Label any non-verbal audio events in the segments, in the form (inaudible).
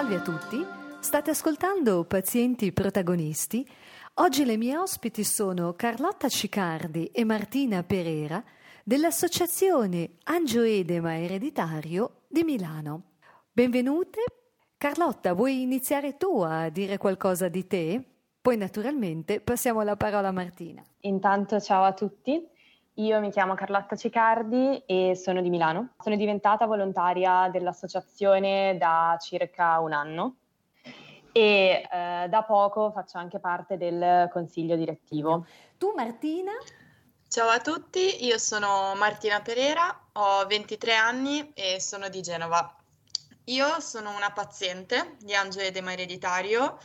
Salve a tutti, state ascoltando Pazienti Protagonisti. Oggi le mie ospiti sono Carlotta Cicardi e Martina Perera dell'Associazione Angioedema Ereditario di Milano. Benvenute. Carlotta, vuoi iniziare tu a dire qualcosa di te? Poi naturalmente passiamo la parola a Martina. Intanto ciao a tutti. Io mi chiamo Carlotta Cicardi e sono di Milano. Sono diventata volontaria dell'associazione da circa un anno e eh, da poco faccio anche parte del consiglio direttivo. Tu Martina? Ciao a tutti, io sono Martina Pereira, ho 23 anni e sono di Genova. Io sono una paziente di angioedema ereditario,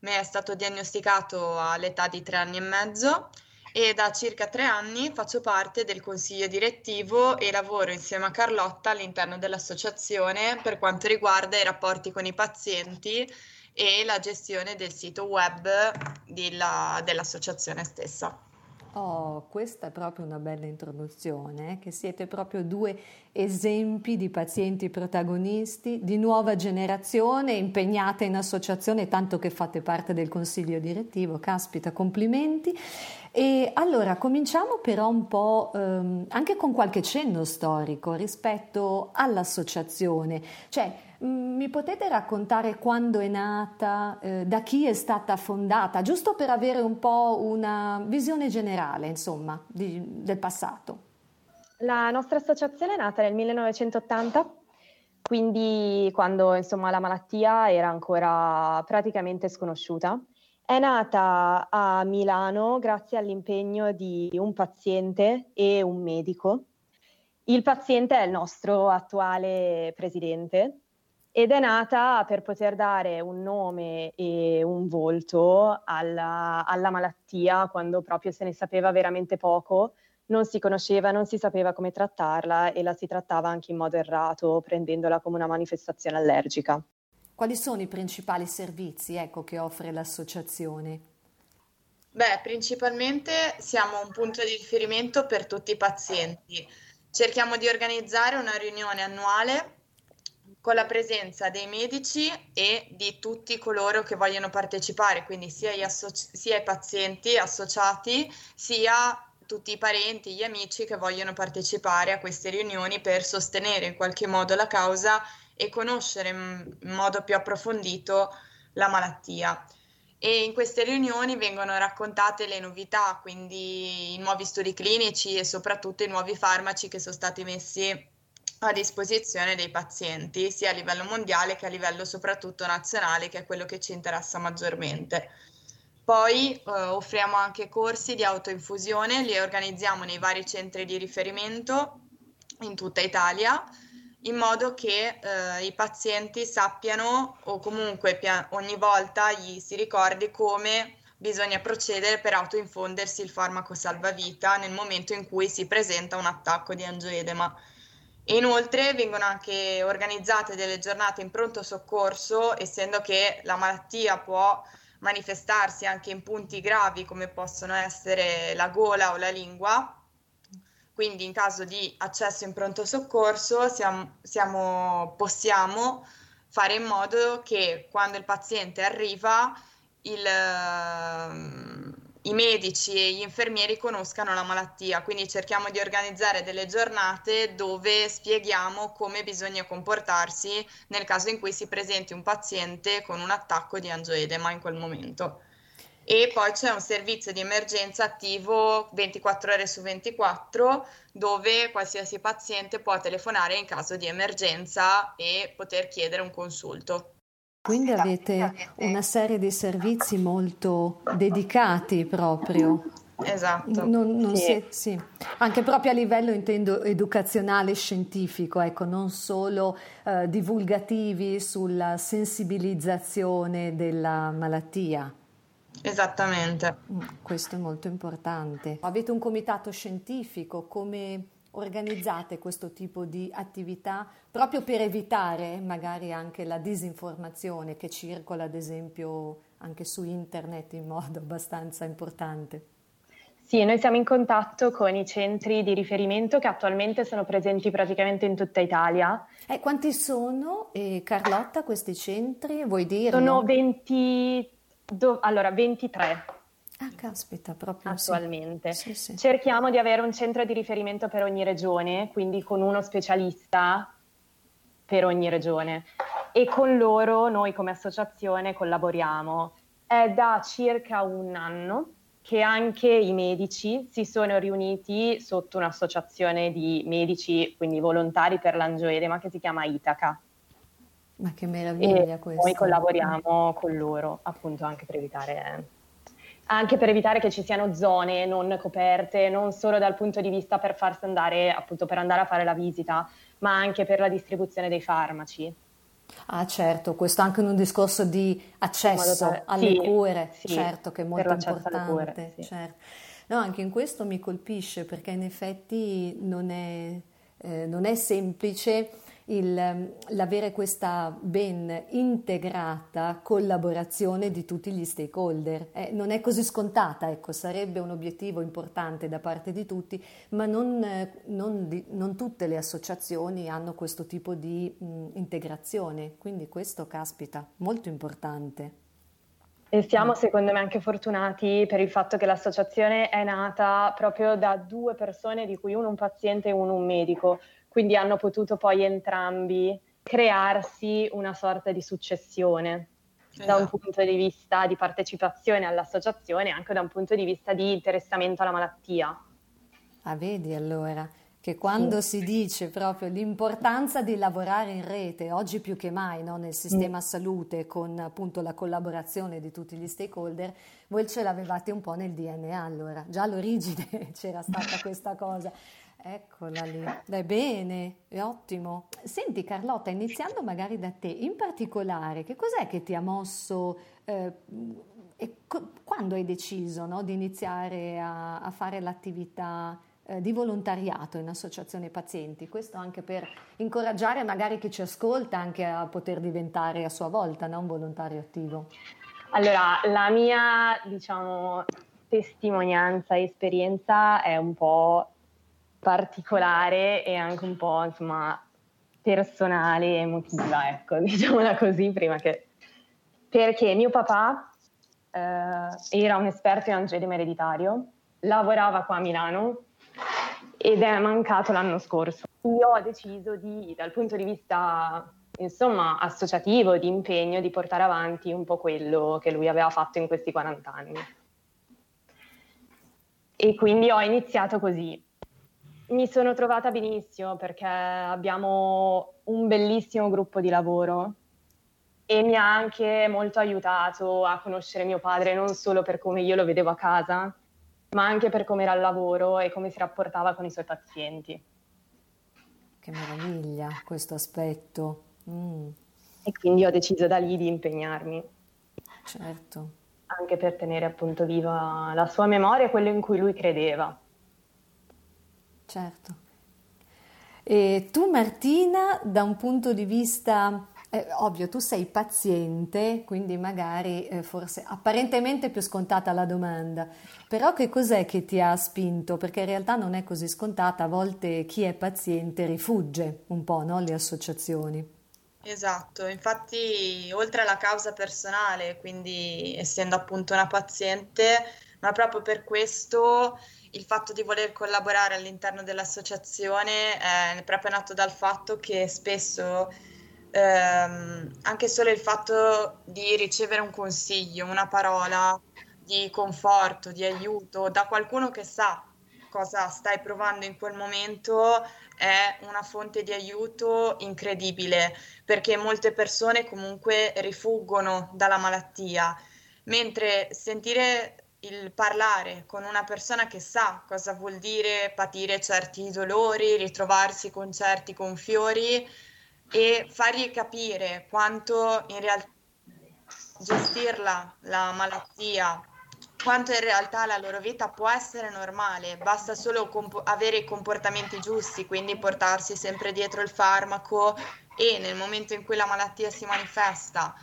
mi è stato diagnosticato all'età di tre anni e mezzo e da circa tre anni faccio parte del consiglio direttivo e lavoro insieme a Carlotta all'interno dell'associazione per quanto riguarda i rapporti con i pazienti e la gestione del sito web della, dell'associazione stessa. Oh, questa è proprio una bella introduzione, eh? che siete proprio due esempi di pazienti protagonisti di nuova generazione, impegnate in associazione, tanto che fate parte del consiglio direttivo. Caspita, complimenti. E allora cominciamo però un po' ehm, anche con qualche cenno storico rispetto all'associazione. Cioè, mi potete raccontare quando è nata, eh, da chi è stata fondata, giusto per avere un po' una visione generale, insomma, di, del passato? La nostra associazione è nata nel 1980, quindi quando insomma, la malattia era ancora praticamente sconosciuta. È nata a Milano grazie all'impegno di un paziente e un medico. Il paziente è il nostro attuale presidente, ed è nata per poter dare un nome e un volto alla, alla, malattia quando proprio se ne sapeva veramente poco, non si conosceva, non si sapeva come trattarla e la si trattava anche in modo errato, prendendola come una manifestazione allergica. Quali sono i principali servizi ecco, che offre l'associazione? Beh, principalmente siamo un punto di riferimento per tutti i pazienti. Cerchiamo di organizzare una riunione annuale con la presenza dei medici e di tutti coloro che vogliono partecipare, quindi sia associ- sia i pazienti associati, sia tutti i parenti, gli amici che vogliono partecipare a queste riunioni per sostenere in qualche modo la causa e conoscere in modo più approfondito la malattia. E in queste riunioni vengono raccontate le novità, quindi i nuovi studi clinici e soprattutto i nuovi farmaci che sono stati messi a disposizione dei pazienti, sia a livello mondiale che a livello soprattutto nazionale, che è quello che ci interessa maggiormente. Poi eh, offriamo anche corsi di autoinfusione, li organizziamo nei vari centri di riferimento in tutta Italia, in modo che eh, i pazienti sappiano o comunque pia- ogni volta gli si ricordi come bisogna procedere per autoinfondersi il farmaco salvavita nel momento in cui si presenta un attacco di angioedema Inoltre vengono anche organizzate delle giornate in pronto soccorso, essendo che la malattia può manifestarsi anche in punti gravi come possono essere la gola o la lingua. Quindi in caso di accesso in pronto soccorso siamo, siamo, possiamo fare in modo che quando il paziente arriva il, i medici e gli infermieri conoscano la malattia, quindi cerchiamo di organizzare delle giornate dove spieghiamo come bisogna comportarsi nel caso in cui si presenti un paziente con un attacco di angioedema in quel momento. E poi c'è un servizio di emergenza attivo 24 ore su 24 dove qualsiasi paziente può telefonare in caso di emergenza e poter chiedere un consulto. Quindi avete una serie di servizi molto dedicati proprio. Esatto. Non, non sì. Si, sì. Anche proprio a livello, intendo, educazionale, scientifico, ecco, non solo eh, divulgativi sulla sensibilizzazione della malattia. Esattamente. Mm, questo è molto importante. Avete un comitato scientifico, come organizzate questo tipo di attività proprio per evitare magari anche la disinformazione che circola ad esempio anche su internet in modo (laughs) abbastanza importante? Sì, noi siamo in contatto con i centri di riferimento che attualmente sono presenti praticamente in tutta Italia. Eh, quanti sono, eh, Carlotta, questi centri? Vuoi dirlo? Sono 20, do, allora, 23. Ah, caspita, proprio attualmente. Sì. Sì, sì. Cerchiamo di avere un centro di riferimento per ogni regione, quindi con uno specialista per ogni regione. E con loro noi come associazione collaboriamo. È da circa un anno che anche i medici si sono riuniti sotto un'associazione di medici, quindi volontari per l'angioedema, che si chiama Itaca. Ma che meraviglia questo! Noi collaboriamo con loro appunto anche per evitare, anche per evitare che ci siano zone non coperte, non solo dal punto di vista per farsi andare, appunto per andare a fare la visita, ma anche per la distribuzione dei farmaci. Ah certo, questo anche in un discorso di accesso tale, alle sì, cure, sì, certo che è molto importante. Cure, sì. certo. No, anche in questo mi colpisce perché in effetti non è, eh, non è semplice il, ehm, l'avere questa ben integrata collaborazione di tutti gli stakeholder. Eh, non è così scontata, ecco, sarebbe un obiettivo importante da parte di tutti, ma non, eh, non, non tutte le associazioni hanno questo tipo di mh, integrazione, quindi questo caspita, molto importante. E siamo secondo me anche fortunati per il fatto che l'associazione è nata proprio da due persone, di cui uno un paziente e uno un medico quindi hanno potuto poi entrambi crearsi una sorta di successione esatto. da un esatto. punto di vista di partecipazione all'associazione e anche da un punto di vista di interessamento alla malattia. Ah, vedi allora che quando sì. si dice proprio l'importanza di lavorare in rete, oggi più che mai no, nel sistema mm. salute, con appunto la collaborazione di tutti gli stakeholder, voi ce l'avevate un po' nel DNA allora, già all'origine (laughs) c'era stata questa cosa. Eccola lì, Beh, bene, è ottimo. Senti Carlotta, iniziando magari da te, in particolare, che cos'è che ti ha mosso eh, e co- quando hai deciso no, di iniziare a, a fare l'attività eh, di volontariato in associazione pazienti? Questo anche per incoraggiare magari chi ci ascolta anche a poter diventare a sua volta no, un volontario attivo. Allora, la mia, diciamo, testimonianza, esperienza è un po' particolare e anche un po' insomma personale e emotiva, ecco, (laughs) diciamola così, prima che... Perché mio papà eh, era un esperto in angioedema ereditario, lavorava qua a Milano ed è mancato l'anno scorso. Io ho deciso di, dal punto di vista insomma associativo, di impegno, di portare avanti un po' quello che lui aveva fatto in questi 40 anni. E quindi ho iniziato così, mi sono trovata benissimo perché abbiamo un bellissimo gruppo di lavoro e mi ha anche molto aiutato a conoscere mio padre non solo per come io lo vedevo a casa, ma anche per come era al lavoro e come si rapportava con i suoi pazienti. Che meraviglia questo aspetto. Mm. E quindi ho deciso da lì di impegnarmi. Certo. Anche per tenere appunto viva la sua memoria e quello in cui lui credeva. Certo. E tu Martina, da un punto di vista, eh, ovvio, tu sei paziente, quindi magari eh, forse apparentemente più scontata la domanda, però che cos'è che ti ha spinto? Perché in realtà non è così scontata, a volte chi è paziente rifugge un po' no, le associazioni. Esatto, infatti oltre alla causa personale, quindi essendo appunto una paziente, ma proprio per questo il fatto di voler collaborare all'interno dell'associazione è proprio nato dal fatto che spesso ehm, anche solo il fatto di ricevere un consiglio, una parola di conforto, di aiuto da qualcuno che sa cosa stai provando in quel momento è una fonte di aiuto incredibile perché molte persone comunque rifuggono dalla malattia, mentre sentire il parlare con una persona che sa cosa vuol dire patire certi dolori, ritrovarsi con certi gonfiori e fargli capire quanto in realtà gestirla la malattia, quanto in realtà la loro vita può essere normale, basta solo comp- avere i comportamenti giusti, quindi portarsi sempre dietro il farmaco e nel momento in cui la malattia si manifesta,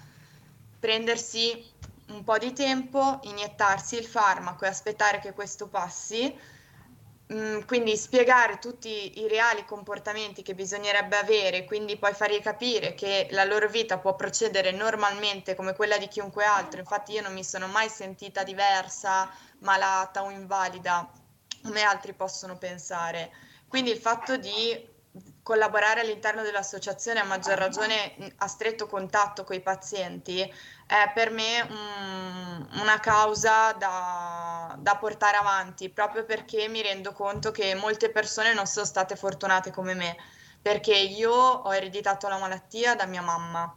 prendersi un po' di tempo, iniettarsi il farmaco e aspettare che questo passi Mm, quindi spiegare tutti i reali comportamenti che bisognerebbe avere, quindi poi fargli capire che la loro vita può procedere normalmente come quella di chiunque altro. Infatti io non mi sono mai sentita diversa, malata o invalida come altri possono pensare. Quindi il fatto di collaborare all'interno dell'associazione a maggior ragione a stretto contatto con i pazienti è per me un, una causa da, da, portare avanti proprio perché mi rendo conto che molte persone non sono state fortunate come me perché io ho ereditato la malattia da mia mamma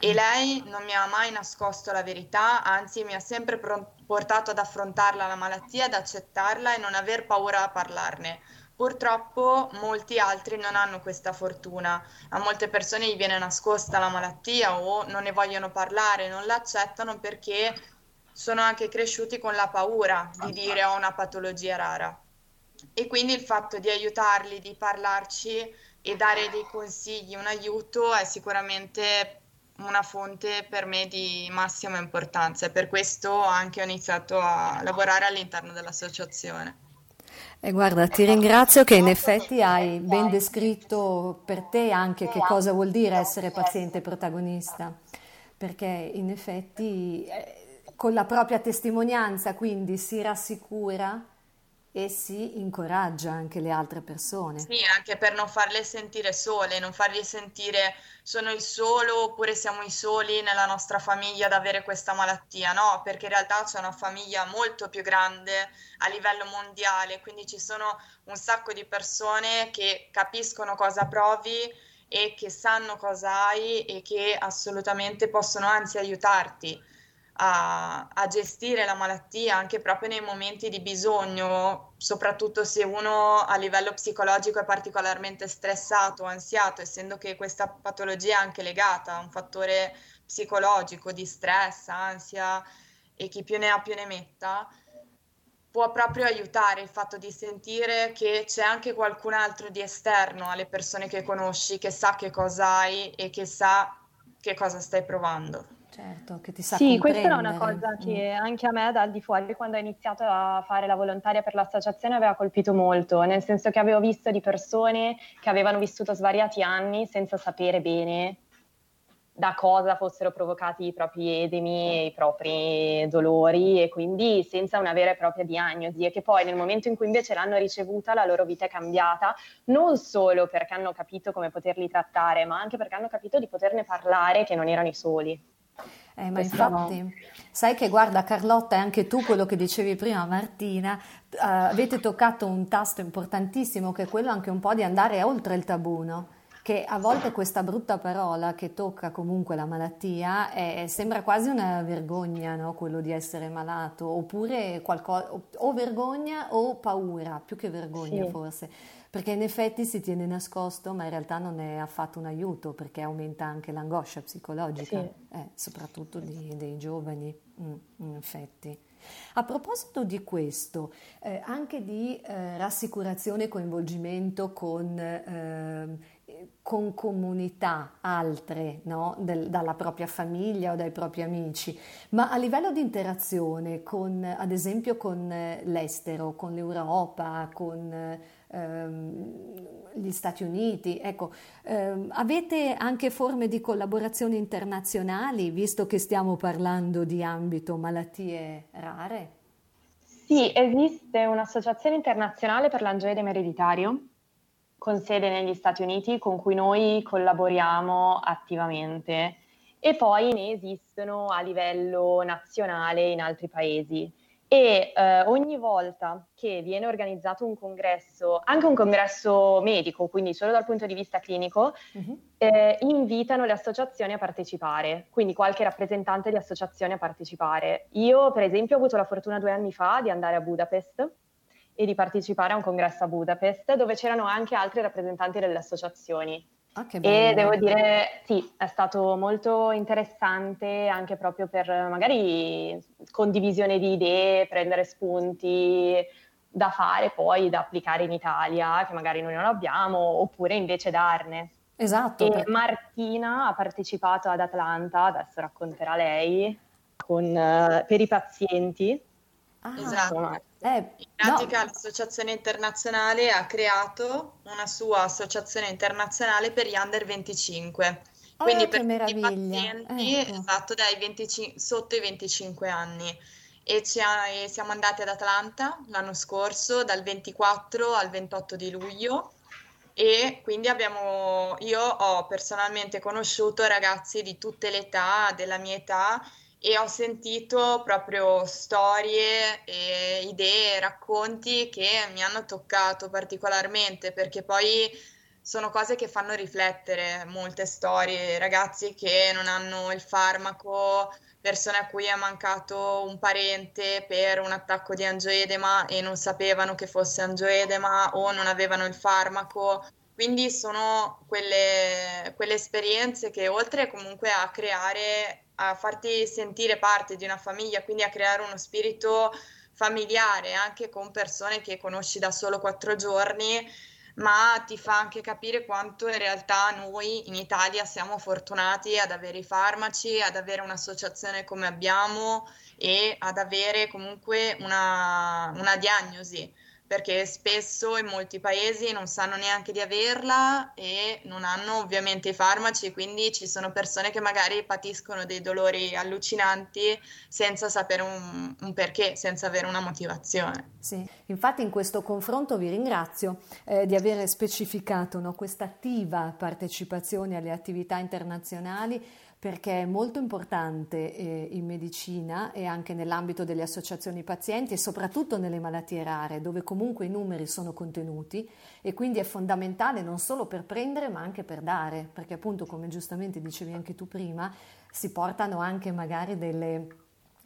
e lei non mi ha mai nascosto la verità, anzi mi ha sempre portato ad affrontarla la malattia, ad accettarla e non aver paura a parlarne Purtroppo molti altri non hanno questa fortuna, a molte persone gli viene nascosta la malattia o non ne vogliono parlare, non l'accettano perché sono anche cresciuti con la paura di dire ho una patologia rara. E quindi il fatto di aiutarli, di parlarci e dare dei consigli, un aiuto è sicuramente una fonte per me di massima importanza e per questo anche ho iniziato a lavorare all'interno dell'associazione. E guarda, ti ringrazio che in effetti hai ben descritto per te anche che cosa vuol dire essere paziente protagonista, perché in effetti eh, con la propria testimonianza quindi si rassicura e si incoraggia anche le altre persone. Sì, anche per non farle sentire sole, non fargli sentire sono il solo oppure siamo i soli nella nostra famiglia ad avere questa malattia, no, perché in realtà c'è una famiglia molto più grande a livello mondiale, quindi ci sono un sacco di persone che capiscono cosa provi e che sanno cosa hai e che assolutamente possono anzi aiutarti a, a, gestire la malattia anche proprio nei momenti di bisogno, soprattutto se uno a livello psicologico è particolarmente stressato o ansiato, essendo che questa patologia è anche legata a un fattore psicologico di stress, ansia e chi più ne ha più ne metta, può proprio aiutare il fatto di sentire che c'è anche qualcun altro di esterno alle persone che conosci, che sa che cosa hai e che sa che cosa stai provando. Certo, che ti sa Sì, questa è una cosa che mm. anche a me dal di fuori, quando ho iniziato a fare la volontaria per l'associazione, aveva colpito molto, nel senso che avevo visto di persone che avevano vissuto svariati anni senza sapere bene da cosa fossero provocati i propri edemi e i propri dolori e quindi senza una vera e propria diagnosi e che poi nel momento in cui invece l'hanno ricevuta la loro vita è cambiata, non solo perché hanno capito come poterli trattare, ma anche perché hanno capito di poterne parlare che non erano i soli. Eh, ma infatti, no. sai che guarda Carlotta e anche tu quello che dicevi prima Martina, uh, avete toccato un tasto importantissimo che è quello anche un po' di andare oltre il tabù, no? che a volte questa brutta parola che tocca comunque la malattia è, sembra quasi una vergogna, no? quello di essere malato, oppure qualcosa, o vergogna o paura, più che vergogna sì. forse perché in effetti si tiene nascosto, ma in realtà non è affatto un aiuto, perché aumenta anche l'angoscia psicologica, sì. eh, soprattutto di, dei giovani, mm, in effetti. A proposito di questo, eh, anche di eh, rassicurazione e coinvolgimento con, eh, con comunità altre, no? Del, dalla propria famiglia o dai propri amici, ma a livello di interazione con, ad esempio, con eh, l'estero, con l'Europa, con ehm, gli Stati Uniti. Ecco, ehm, avete anche forme di collaborazione internazionali, visto che stiamo parlando di ambito malattie rare? Sì, esiste un'associazione internazionale per l'angioedema ereditario con sede negli Stati Uniti con cui noi collaboriamo attivamente e poi ne esistono a livello nazionale in altri paesi e eh, ogni volta che viene organizzato un congresso, anche un congresso medico, quindi solo dal punto di vista clinico, uh-huh. eh, invitano le associazioni a partecipare, quindi qualche rappresentante di associazione a partecipare. Io, per esempio, ho avuto la fortuna due anni fa di andare a Budapest e di partecipare a un congresso a Budapest dove c'erano anche altri rappresentanti delle associazioni. Ah, e devo dire, sì, è stato molto interessante anche proprio per magari condivisione di idee, prendere spunti da fare poi, da applicare in Italia, che magari noi non abbiamo, oppure invece darne. Esatto. E Martina ha partecipato ad Atlanta, adesso racconterà lei, con, uh, per i pazienti. Ah, esatto. Eh, in pratica no. l'associazione internazionale ha creato una sua associazione internazionale per gli under 25. Quindi oh, per i pazienti ecco. esatto, dai 25, sotto i 25 anni. E, ha, e siamo andati ad Atlanta l'anno scorso dal 24 al 28 di luglio e quindi abbiamo, io ho personalmente conosciuto ragazzi di tutte le età, della mia età e ho sentito proprio storie, idee, racconti che mi hanno toccato particolarmente perché poi sono cose che fanno riflettere molte storie, ragazzi che non hanno il farmaco, persone a cui è mancato un parente per un attacco di angioedema e non sapevano che fosse angioedema o non avevano il farmaco. Quindi sono quelle, quelle esperienze che oltre comunque a creare a farti sentire parte di una famiglia, quindi a creare uno spirito familiare anche con persone che conosci da solo quattro giorni, ma ti fa anche capire quanto in realtà noi in Italia siamo fortunati ad avere i farmaci, ad avere un'associazione come abbiamo e ad avere comunque una, una diagnosi perché spesso in molti paesi non sanno neanche di averla e non hanno ovviamente i farmaci, quindi ci sono persone che magari patiscono dei dolori allucinanti senza sapere un, un perché, senza avere una motivazione. Sì, infatti in questo confronto vi ringrazio eh, di aver specificato no, questa attiva partecipazione alle attività internazionali perché è molto importante eh, in medicina e anche nell'ambito delle associazioni pazienti e soprattutto nelle malattie rare, dove comunque i numeri sono contenuti e quindi è fondamentale non solo per prendere ma anche per dare, perché appunto come giustamente dicevi anche tu prima, si portano anche magari delle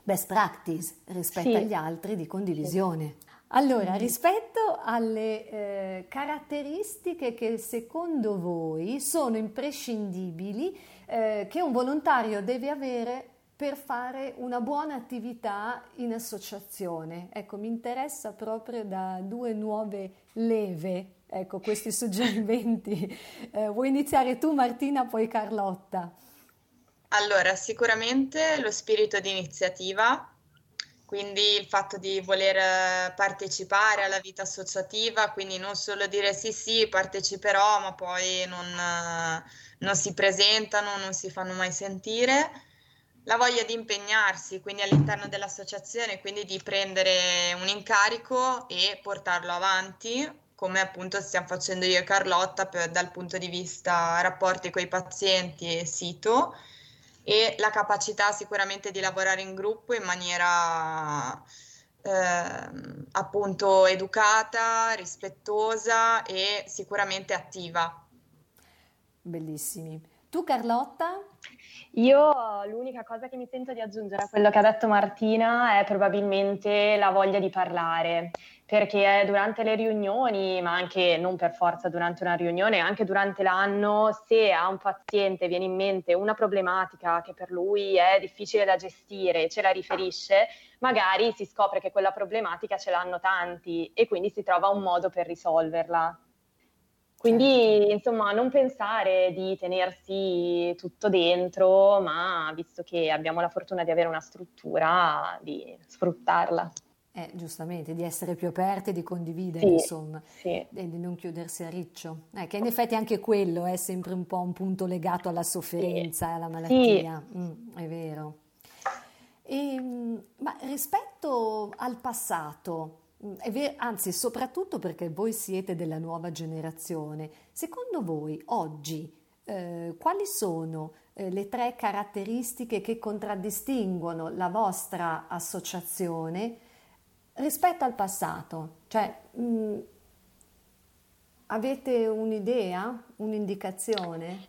best practice rispetto sì. agli altri di condivisione. Sì. Allora, rispetto alle eh, caratteristiche che secondo voi sono imprescindibili eh, che un volontario deve avere per fare una buona attività in associazione. Ecco, mi interessa proprio da due nuove leve, ecco, questi (laughs) suggerimenti. Eh, vuoi iniziare tu Martina, poi Carlotta? Allora, sicuramente lo spirito di iniziativa, quindi il fatto di voler eh, partecipare alla vita associativa, quindi non solo dire sì sì parteciperò, ma poi non, eh, non si presentano, non si fanno mai sentire. La voglia di impegnarsi, quindi all'interno dell'associazione, quindi di prendere un incarico e portarlo avanti, come appunto stiamo facendo io e Carlotta per, dal punto di vista rapporti con i pazienti e sito e la capacità sicuramente di lavorare in gruppo in maniera eh, appunto educata, rispettosa e sicuramente attiva. Bellissimi. Tu Carlotta? Io l'unica cosa che mi sento di aggiungere a quello che ha detto Martina è probabilmente la voglia di parlare, perché durante le riunioni, ma anche non per forza durante una riunione, anche durante l'anno, se a un paziente viene in mente una problematica che per lui è difficile da gestire, ce la riferisce, magari si scopre che quella problematica ce l'hanno tanti e quindi si trova un modo per risolverla. Quindi, certo. insomma, non pensare di tenersi tutto dentro, ma visto che abbiamo la fortuna di avere una struttura, di sfruttarla. Eh, giustamente, di essere più aperti, di condividere, sì, insomma, sì. e di non chiudersi a riccio. Eh, che in effetti anche quello è sempre un po' un punto legato alla sofferenza e alla malattia, mm, è vero. E, ehm, ma rispetto al passato, ver- anzi, soprattutto perché voi siete della nuova generazione, secondo voi oggi eh, quali sono eh, le tre caratteristiche che contraddistinguono la vostra associazione rispetto al passato? Cioè, mh, mm, avete un'idea, un'indicazione?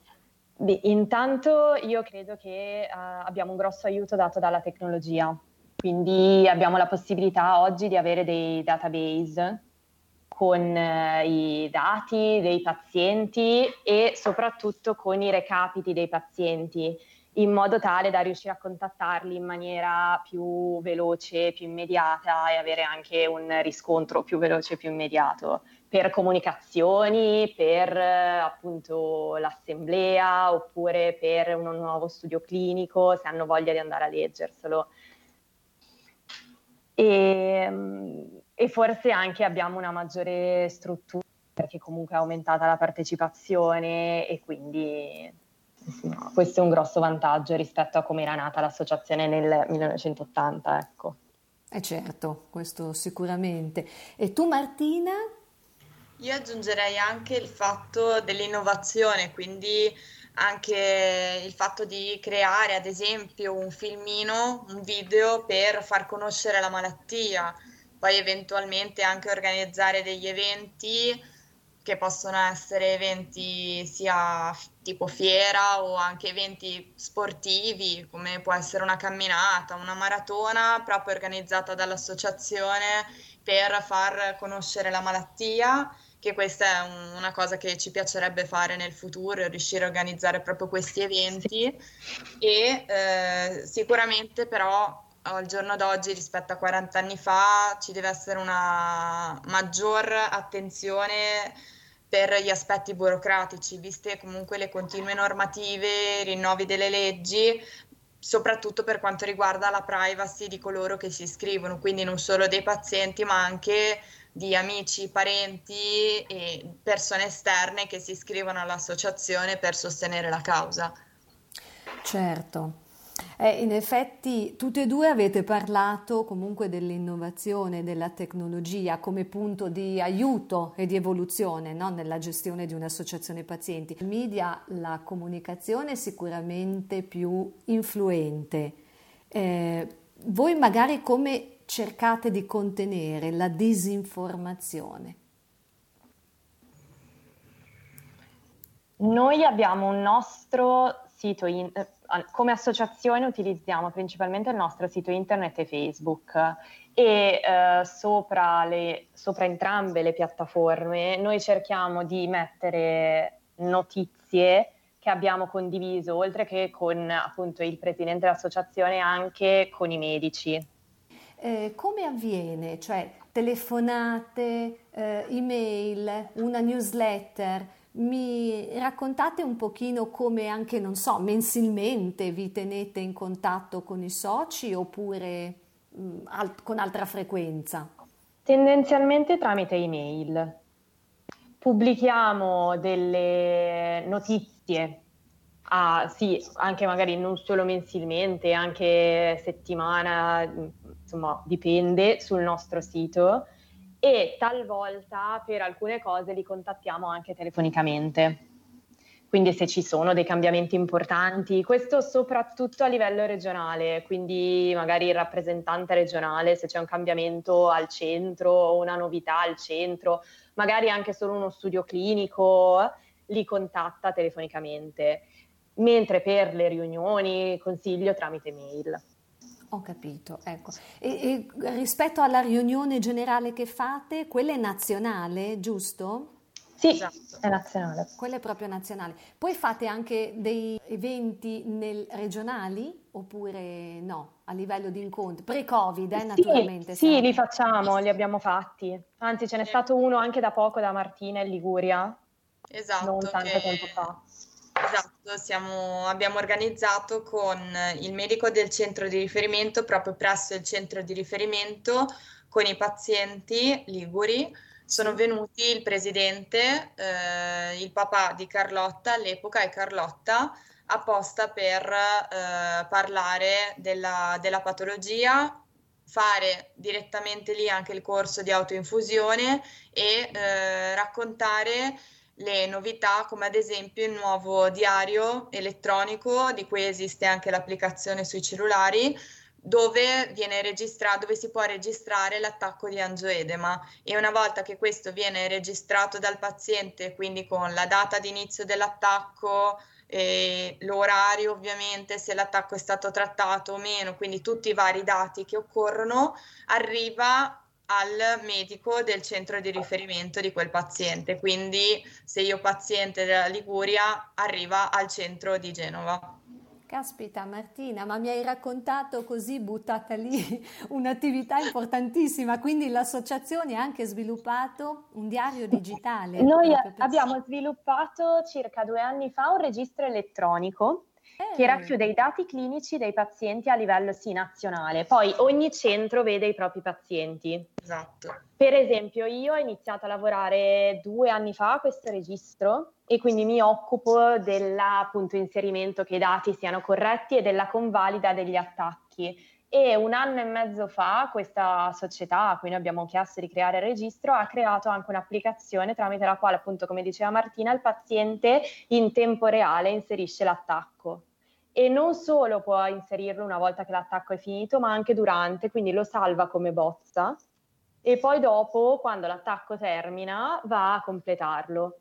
Beh, intanto io credo che uh, abbiamo un grosso aiuto dato dalla tecnologia quindi abbiamo la possibilità oggi di avere dei database con eh, i dati dei pazienti e soprattutto con i recapiti dei pazienti, in modo tale da riuscire a contattarli in maniera più veloce, più immediata e avere anche un riscontro più veloce e più immediato. per comunicazioni, per appunto l'assemblea oppure per un nuovo studio clinico, se hanno voglia di andare a leggerselo. E, e forse anche abbiamo una maggiore struttura perché comunque è aumentata la partecipazione e quindi no, questo è un grosso vantaggio rispetto a come era nata l'associazione nel 1980. Ecco. Eh certo, questo sicuramente. E tu Martina, io aggiungerei anche il fatto dell'innovazione, quindi anche il fatto di creare, ad esempio, un filmino, un video per far conoscere la malattia, poi eventualmente anche organizzare degli eventi che possono essere eventi sia tipo fiera o anche eventi sportivi, come può essere una camminata, una maratona proprio organizzata dall'associazione per far conoscere la malattia che questa è un, una cosa che ci piacerebbe fare nel futuro, riuscire a organizzare proprio questi eventi. E eh, sicuramente però al giorno d'oggi rispetto a 40 anni fa ci deve essere una maggior attenzione per gli aspetti burocratici, viste comunque le continue normative, i rinnovi delle leggi, soprattutto per quanto riguarda la privacy di coloro che si iscrivono, quindi non solo dei pazienti ma anche di amici, parenti e persone esterne che si iscrivono all'associazione per sostenere la causa. Certo. Eh, in effetti tutte e due avete parlato comunque dell'innovazione, della tecnologia come punto di aiuto e di evoluzione no? nella gestione di un'associazione pazienti. Il media, la comunicazione è sicuramente più influente. Eh, voi magari come cercate di contenere la disinformazione? Noi abbiamo un nostro sito, in, eh, come associazione utilizziamo principalmente il nostro sito internet e Facebook e eh, sopra, le, sopra entrambe le piattaforme noi cerchiamo di mettere notizie che abbiamo condiviso, oltre che con appunto il presidente dell'associazione, anche con i medici. Eh, come avviene? Cioè telefonate, eh, email, una newsletter? Mi raccontate un pochino come anche, non so, mensilmente vi tenete in contatto con i soci oppure mh, mm, al- con altra frequenza? Tendenzialmente tramite email. Pubblichiamo delle notizie a, sì, anche magari non solo mensilmente, anche settimana, insomma, dipende sul nostro sito e talvolta per alcune cose li contattiamo anche telefonicamente. Quindi se ci sono dei cambiamenti importanti, questo soprattutto a livello regionale, quindi magari il rappresentante regionale, se c'è un cambiamento al centro o una novità al centro, magari anche solo uno studio clinico, li contatta telefonicamente mentre per le riunioni consiglio tramite mail. Ho capito, ecco. E, e, rispetto alla riunione generale che fate, quella è nazionale, giusto? Sì, esatto. è nazionale. Quella è proprio nazionale. Poi fate anche dei eventi nel, regionali oppure no, a livello di incontri? Pre-Covid, eh, naturalmente. Sì, sì, li facciamo, li abbiamo fatti. Anzi, ce n'è stato uno anche da poco da Martina in Liguria. Esatto. Non tanto che... tempo fa. Esatto, siamo, abbiamo organizzato con il medico del centro di riferimento, proprio presso il centro di riferimento, con i pazienti liguri. Sono venuti il presidente, eh, il papà di Carlotta all'epoca e Carlotta apposta per eh, parlare della, della patologia, fare direttamente lì anche il corso di autoinfusione e eh, raccontare le novità come ad esempio il nuovo diario elettronico di cui esiste anche l'applicazione sui cellulari dove, dove si può registrare l'attacco di angioedema. E una volta che questo viene registrato dal paziente, quindi con la data di inizio dell'attacco, eh, l'orario ovviamente, se l'attacco è stato trattato o meno, quindi tutti i vari dati che occorrono, arriva al medico del centro di riferimento di quel paziente. Quindi se io paziente della Liguria arriva al centro di Genova. Caspita Martina, ma mi hai raccontato così buttata lì (laughs) un'attività importantissima, quindi l'associazione ha anche sviluppato un diario digitale. Noi abbiamo sviluppato circa due anni fa un registro elettronico. Che racchiude i dati clinici dei pazienti a livello sì nazionale. Poi ogni centro vede i propri pazienti. Esatto. Per esempio, io ho iniziato a lavorare due anni fa a questo registro e quindi mi occupo dell'inserimento che i dati siano corretti e della convalida degli attacchi. E un anno e mezzo fa questa società a cui noi abbiamo chiesto di creare il registro ha creato anche un'applicazione tramite la quale, appunto, come diceva Martina, il paziente in tempo reale inserisce l'attacco e non solo può inserirlo una volta che l'attacco è finito, ma anche durante, quindi lo salva come bozza e poi dopo, quando l'attacco termina, va a completarlo.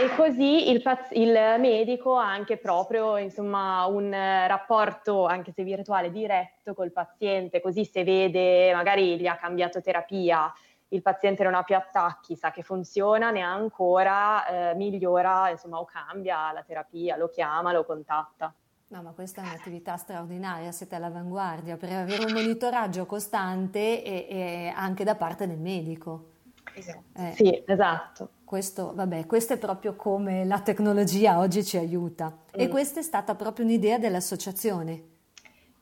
E così il, paz- il medico ha anche proprio insomma, un rapporto, anche se virtuale, diretto col paziente, così se vede, magari gli ha cambiato terapia, il paziente non ha più attacchi, sa che funziona, ne ha ancora, eh, migliora insomma, o cambia la terapia, lo chiama, lo contatta. No, ma questa è un'attività straordinaria, siete all'avanguardia per avere un monitoraggio costante e, e anche da parte del medico. Esatto. Eh, sì, esatto. Questo, vabbè, questo è proprio come la tecnologia oggi ci aiuta. Mm. E questa è stata proprio un'idea dell'associazione.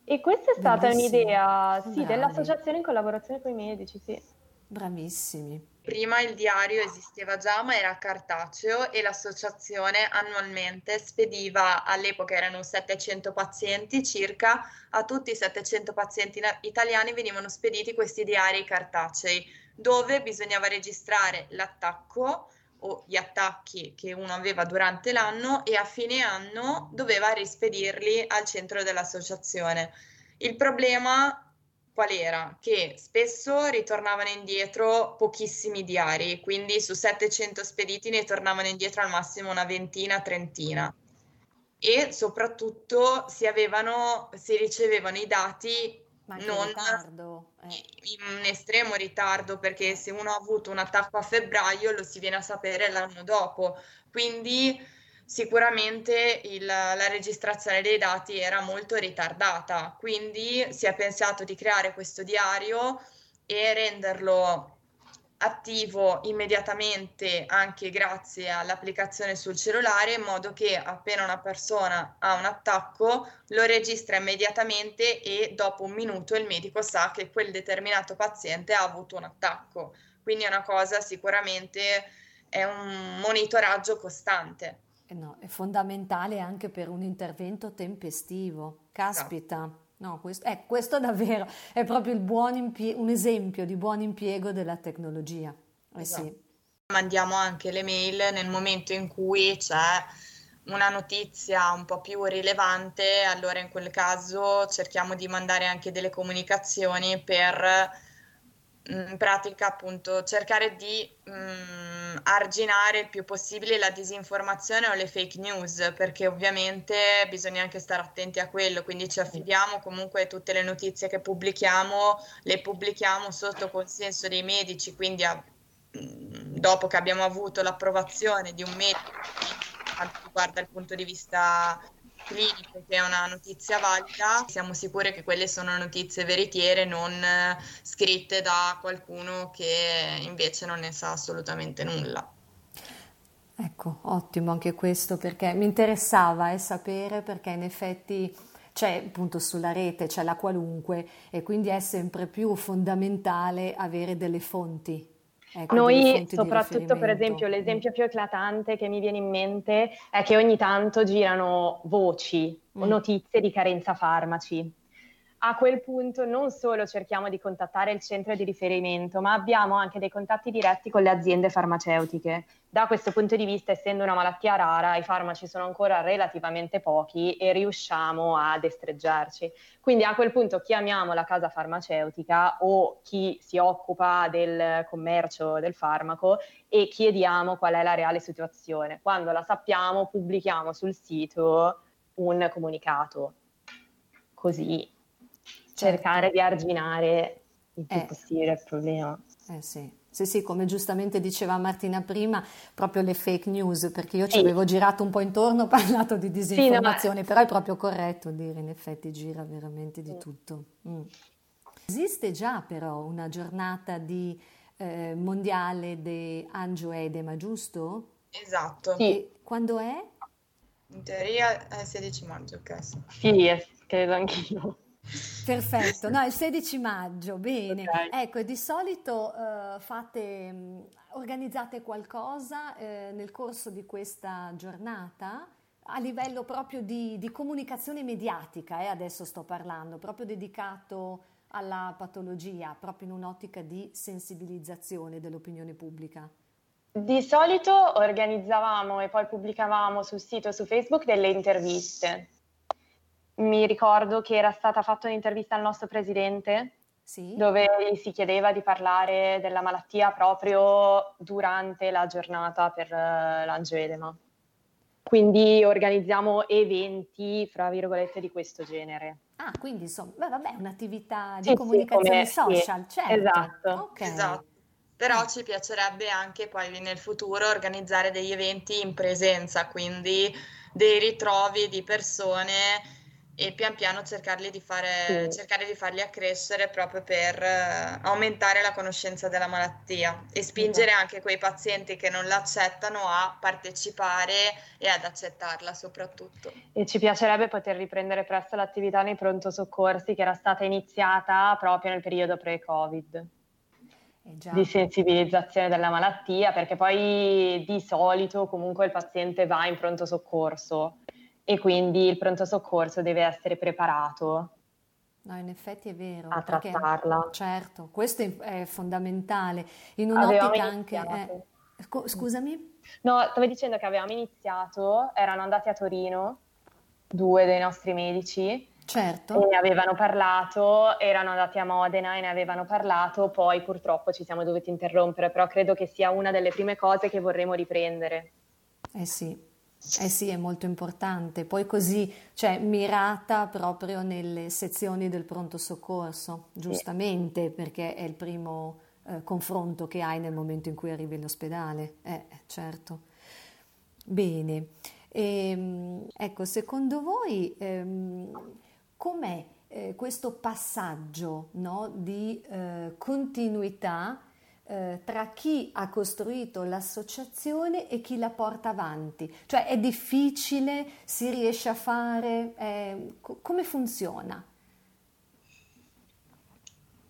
E questa è stata Bellissimo. un'idea, sì, dell'associazione in collaborazione con i medici, sì. Bravissimi. Prima il diario esisteva già, ma era cartaceo e l'associazione annualmente spediva, all'epoca erano 700 pazienti circa, a tutti i 700 pazienti italiani venivano spediti questi diari cartacei, dove bisognava registrare l'attacco o gli attacchi che uno aveva durante l'anno e a fine anno doveva rispedirli al centro dell'associazione. Il problema qual era? Che spesso ritornavano indietro pochissimi diari, quindi su 700 spediti ne tornavano indietro al massimo una ventina, trentina. E soprattutto si, avevano, si ricevevano i dati non eh. in estremo ritardo, perché se uno ha avuto un attacco a febbraio lo si viene a sapere l'anno dopo. Quindi sicuramente il, la registrazione dei dati era molto ritardata, quindi si è pensato di creare questo diario e renderlo attivo immediatamente anche grazie all'applicazione sul cellulare in modo che appena una persona ha un attacco lo registra immediatamente e dopo un minuto il medico sa che quel determinato paziente ha avuto un attacco. Quindi è una cosa sicuramente è un monitoraggio costante. Eh no, è fondamentale anche per un intervento tempestivo. Caspita. No. Questo, eh, questo davvero è proprio impie- un esempio di buon impiego della tecnologia. Eh esatto. sì. Mandiamo anche le mail nel momento in cui c'è una notizia un po' più rilevante, allora in quel caso cerchiamo di mandare anche delle comunicazioni per in pratica appunto cercare di mh, mm, arginare il più possibile la disinformazione o le fake news perché ovviamente bisogna anche stare attenti a quello. Quindi ci affidiamo comunque tutte le notizie che pubblichiamo le pubblichiamo sotto consenso dei medici. Quindi a, mh, mm, dopo che abbiamo avuto l'approvazione di un medico quanto riguarda il punto di vista clinico che è una notizia valida, siamo sicuri che quelle sono notizie veritiere, non eh, scritte da qualcuno che invece non ne sa assolutamente nulla. Ecco, ottimo anche questo perché mi interessava eh, sapere perché in effetti c'è appunto sulla rete, c'è la qualunque e quindi è sempre più fondamentale avere delle fonti Ecco, Noi, soprattutto per esempio, l'esempio più eclatante che mi viene in mente è che ogni tanto girano voci mm. o notizie di carenza farmaci a quel punto non solo cerchiamo di contattare il centro di riferimento, ma abbiamo anche dei contatti diretti con le aziende farmaceutiche. Da questo punto di vista, essendo una malattia rara, i farmaci sono ancora relativamente pochi e riusciamo a destreggiarci. Quindi a quel punto chiamiamo la casa farmaceutica o chi si occupa del commercio del farmaco e chiediamo qual è la reale situazione. Quando la sappiamo, pubblichiamo sul sito un comunicato. Così cercare certo. di arginare il più eh. possibile il problema. Eh sì. Sì, sì, come giustamente diceva Martina prima, proprio le fake news, perché io ci avevo girato un po' intorno, ho (laughs) parlato di disinformazione, sì, no, però è proprio corretto dire, in effetti gira veramente di tutto. Mm. Esiste già però una giornata di, eh, mondiale di Angio Edema, giusto? Esatto. Sì. quando è? In teoria è il 16 maggio, ok. Sì, credo anch'io. Perfetto, (laughs) no, il 16 maggio, bene. Okay. Ecco, di solito uh, fate, um, organizzate qualcosa uh, nel corso di questa giornata a livello proprio di, di comunicazione mediatica, eh, adesso sto parlando, proprio dedicato alla patologia, proprio in un'ottica di sensibilizzazione dell'opinione pubblica. Di solito organizzavamo e poi pubblicavamo sul sito su Facebook delle interviste mi ricordo che era stata fatta un'intervista al nostro presidente sì. dove si chiedeva di parlare della malattia proprio durante la giornata per uh, l'angioedema. Quindi organizziamo eventi, fra virgolette, di questo genere. Ah, quindi insomma, beh, vabbè, un'attività di sì, comunicazione sì, come, social, sì, certo. Esatto. Okay. esatto. Però ci piacerebbe anche poi nel futuro organizzare degli eventi in presenza, quindi dei ritrovi di persone e pian piano cercarli di fare, sì. cercare di farli accrescere proprio per uh, aumentare la conoscenza della malattia e spingere esatto. anche quei pazienti che non l'accettano a partecipare e ad accettarla soprattutto. E ci piacerebbe poter riprendere presto l'attività nei pronto soccorsi che era stata iniziata proprio nel periodo pre-Covid. Eh di sensibilizzazione della malattia, perché poi di solito comunque il paziente va in pronto soccorso e quindi il pronto soccorso deve essere preparato. No, in effetti è vero. A perché, trattarla. Certo, questo è, fondamentale. In un'ottica anche... Eh, scusami? No, stavo dicendo che avevamo iniziato, erano andati a Torino, due dei nostri medici, Certo. E ne avevano parlato, erano andati a Modena e ne avevano parlato, poi purtroppo ci siamo dovuti interrompere, però credo che sia una delle prime cose che vorremmo riprendere. Eh sì, eh sì, è molto importante. Poi così, cioè mirata proprio nelle sezioni del pronto soccorso, giustamente, perché è il primo eh, confronto che hai nel momento in cui arrivi all'ospedale. Eh, certo. Bene. E, ehm, ecco, secondo voi ehm, com'è eh, questo passaggio no, di eh, continuità eh, tra chi ha costruito l'associazione e chi la porta avanti. Cioè è difficile, si riesce a fare, eh, co- come funziona?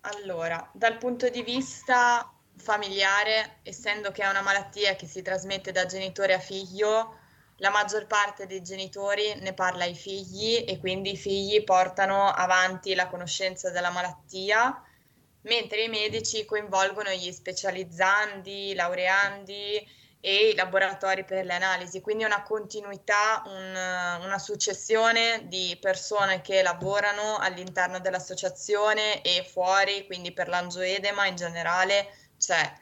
Allora, dal punto di vista familiare, essendo che è una malattia che si trasmette da genitore a figlio, la maggior parte dei genitori ne parla ai figli e quindi i figli portano avanti la conoscenza della malattia mentre i medici coinvolgono gli specializzandi, i laureandi e i laboratori per le analisi, quindi una continuità, un, una successione di persone che lavorano all'interno dell'associazione e fuori, quindi per l'angioedema in generale c'è.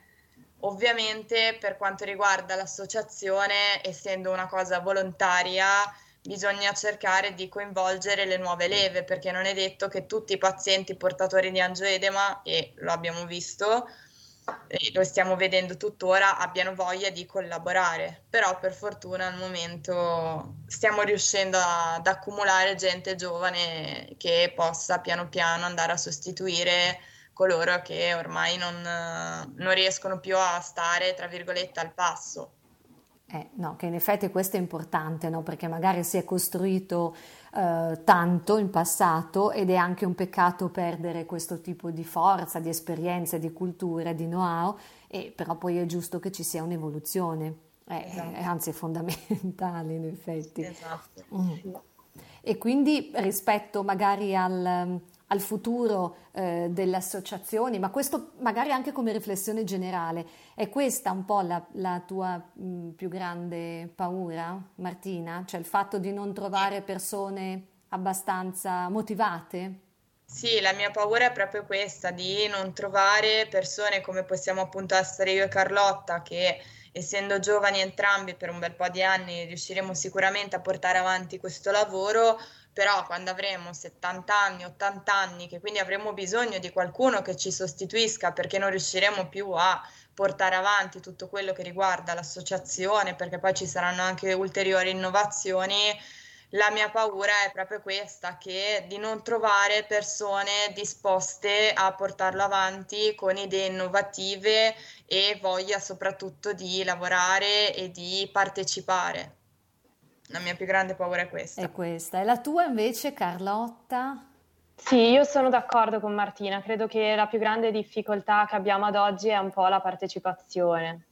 Ovviamente per quanto riguarda l'associazione, essendo una cosa volontaria, bisogna cercare di coinvolgere le nuove leve perché non è detto che tutti i pazienti portatori di angioedema, e lo abbiamo visto, e lo stiamo vedendo tuttora, abbiano voglia di collaborare. Però per fortuna al momento stiamo riuscendo a, ad accumulare gente giovane che possa piano piano andare a sostituire coloro che ormai non, non riescono più a stare, tra virgolette, al passo. Eh, no, che in effetti questo è importante, no? perché magari si è costruito eh, tanto in passato ed è anche un peccato perdere questo tipo di forza, di esperienze, di culture, di know-how, e però poi è giusto che ci sia un'evoluzione, eh, esatto. eh, anzi è fondamentale in effetti. Esatto. Mm. E quindi rispetto magari al al futuro eh, delle associazioni, ma questo magari anche come riflessione generale. È questa un po' la, la tua mh, più grande paura, Martina? Cioè il fatto di non trovare persone abbastanza motivate? Sì, la mia paura è proprio questa, di non trovare persone come possiamo appunto essere io e Carlotta, che essendo giovani entrambi per un bel po' di anni, riusciremo sicuramente a portare avanti questo lavoro, però quando avremo 70 anni, 80 anni, che quindi avremo bisogno di qualcuno che ci sostituisca perché non riusciremo più a portare avanti tutto quello che riguarda l'associazione, perché poi ci saranno anche ulteriori innovazioni, la mia paura è proprio questa, che di non trovare persone disposte a portarlo avanti con idee innovative e voglia soprattutto di lavorare e di partecipare. La mia più grande paura è questa. È questa. E la tua invece, Carlotta? Sì, io sono d'accordo con Martina, credo che la più grande difficoltà che abbiamo ad oggi è un po' la partecipazione,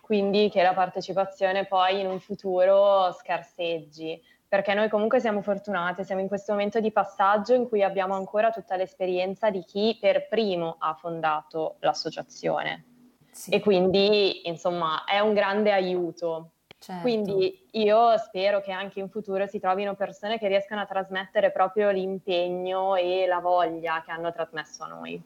quindi che la partecipazione poi in un futuro scarseggi perché noi comunque siamo fortunate, siamo in questo momento di passaggio in cui abbiamo ancora tutta l'esperienza di chi per primo ha fondato l'associazione. Sì. E quindi, insomma, è un grande aiuto. Certo. Quindi io spero che anche in futuro si trovino persone che riescano a trasmettere proprio l'impegno e la voglia che hanno trasmesso a noi.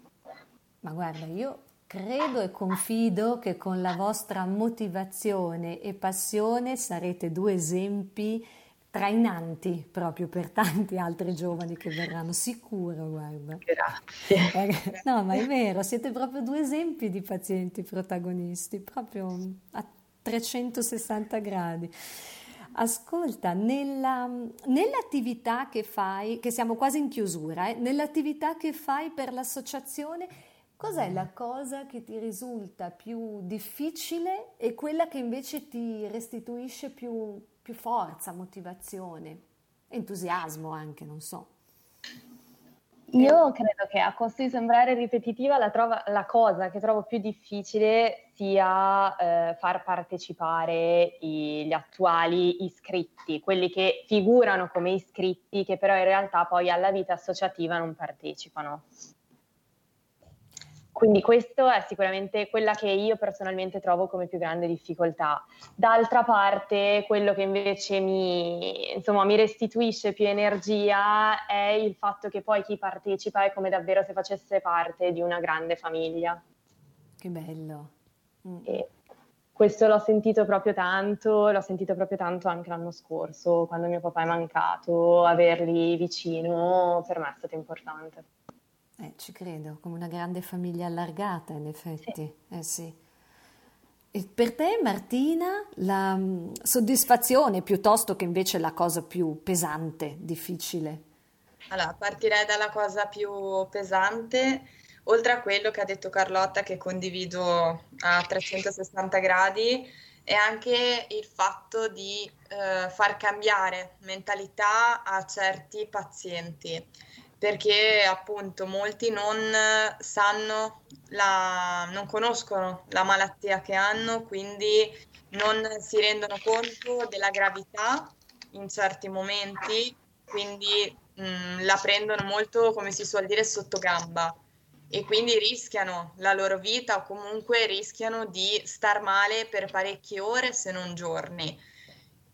Ma guarda, io credo e confido che con la vostra motivazione e passione sarete due esempi trainanti proprio per tanti altri giovani che verranno, sicuro, guarda. Grazie. Eh, no, ma è vero, siete proprio due esempi di pazienti protagonisti, proprio a 360 gradi. Ascolta, nella, nell'attività che fai, che siamo quasi in chiusura, eh, nell'attività che fai per l'associazione, cos'è la cosa che ti risulta più difficile e quella che invece ti restituisce più più forza, motivazione, entusiasmo anche, non so. Io credo che a costo di sembrare ripetitiva la, trova, la cosa che trovo più difficile sia eh, far partecipare i, gli attuali iscritti, quelli che figurano come iscritti che però in realtà poi alla vita associativa non partecipano. Quindi questo è sicuramente quella che io personalmente trovo come più grande difficoltà. D'altra parte, quello che invece mi, insomma, mi restituisce più energia è il fatto che poi chi partecipa è come davvero se facesse parte di una grande famiglia. Che bello. Mm. questo l'ho sentito proprio tanto, l'ho sentito proprio tanto anche l'anno scorso, quando mio papà è mancato, averli vicino per me è stato importante. Eh, ci credo, come una grande famiglia allargata in effetti. Sì. Eh, sì. E per te Martina la mm, soddisfazione piuttosto che invece la cosa più pesante, difficile? Allora, partirei dalla cosa più pesante, oltre a quello che ha detto Carlotta che condivido a 360 gradi, è anche il fatto di eh, far cambiare mentalità a certi pazienti perché appunto molti non sanno la, non conoscono la malattia che hanno, quindi non si rendono conto della gravità in certi momenti, quindi mh, mm, la prendono molto, come si suol dire, sotto gamba. E quindi rischiano la loro vita o comunque rischiano di star male per parecchie ore se non giorni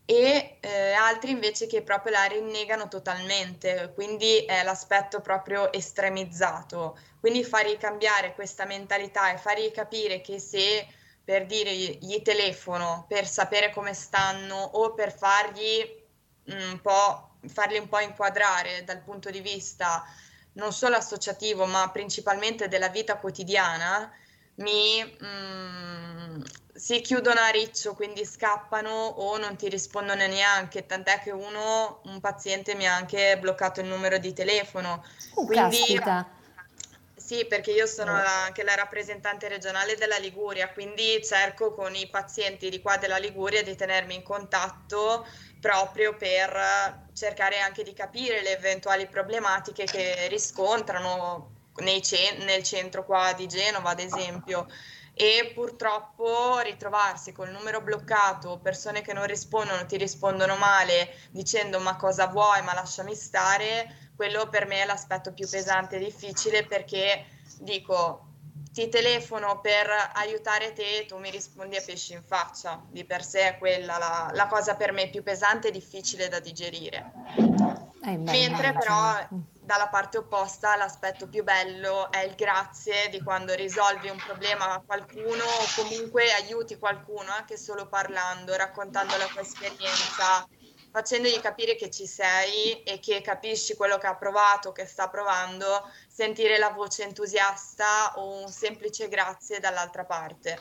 e eh, altri invece che proprio la rinnegano totalmente, quindi è l'aspetto proprio estremizzato. Quindi fargli cambiare questa mentalità e fargli capire che se per dire gli telefono per sapere come stanno o per fargli un po', farli un po' inquadrare dal punto di vista non solo associativo ma principalmente della vita quotidiana, mi, mm, si chiudono a riccio, quindi scappano o non ti rispondono neanche, tant'è che uno, un paziente mi ha anche bloccato il numero di telefono. Uh, quindi, caspita. Sì, perché io sono la, anche la rappresentante regionale della Liguria, quindi cerco con i pazienti di qua della Liguria di tenermi in contatto proprio per cercare anche di capire le eventuali problematiche che riscontrano cen- nel centro qua di Genova, ad esempio e purtroppo ritrovarsi col numero bloccato, persone che non rispondono, ti rispondono male dicendo ma cosa vuoi, ma lasciami stare, quello per me è l'aspetto più pesante e difficile perché dico ti telefono per aiutare te e tu mi rispondi a pesci in faccia, di per sé è quella la, la cosa per me più pesante e difficile da digerire. Eh, Mentre però dalla parte opposta l'aspetto più bello è il grazie di quando risolvi un problema a qualcuno o comunque aiuti qualcuno anche solo parlando, raccontando la tua esperienza, facendogli capire che ci sei e che capisci quello che ha provato, che sta provando, sentire la voce entusiasta o un semplice grazie dall'altra parte.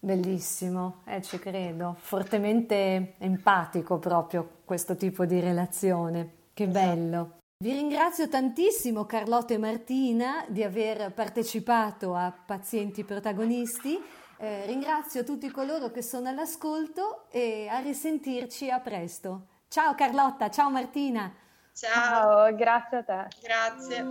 Bellissimo, eh, ci credo, fortemente empatico proprio questo tipo di relazione, che esatto. bello. Vi ringrazio tantissimo Carlotta e Martina di aver partecipato a Pazienti Protagonisti, eh, ringrazio tutti coloro che sono all'ascolto e a risentirci a presto. Ciao Carlotta, ciao Martina. Ciao, ciao grazie a te. Grazie.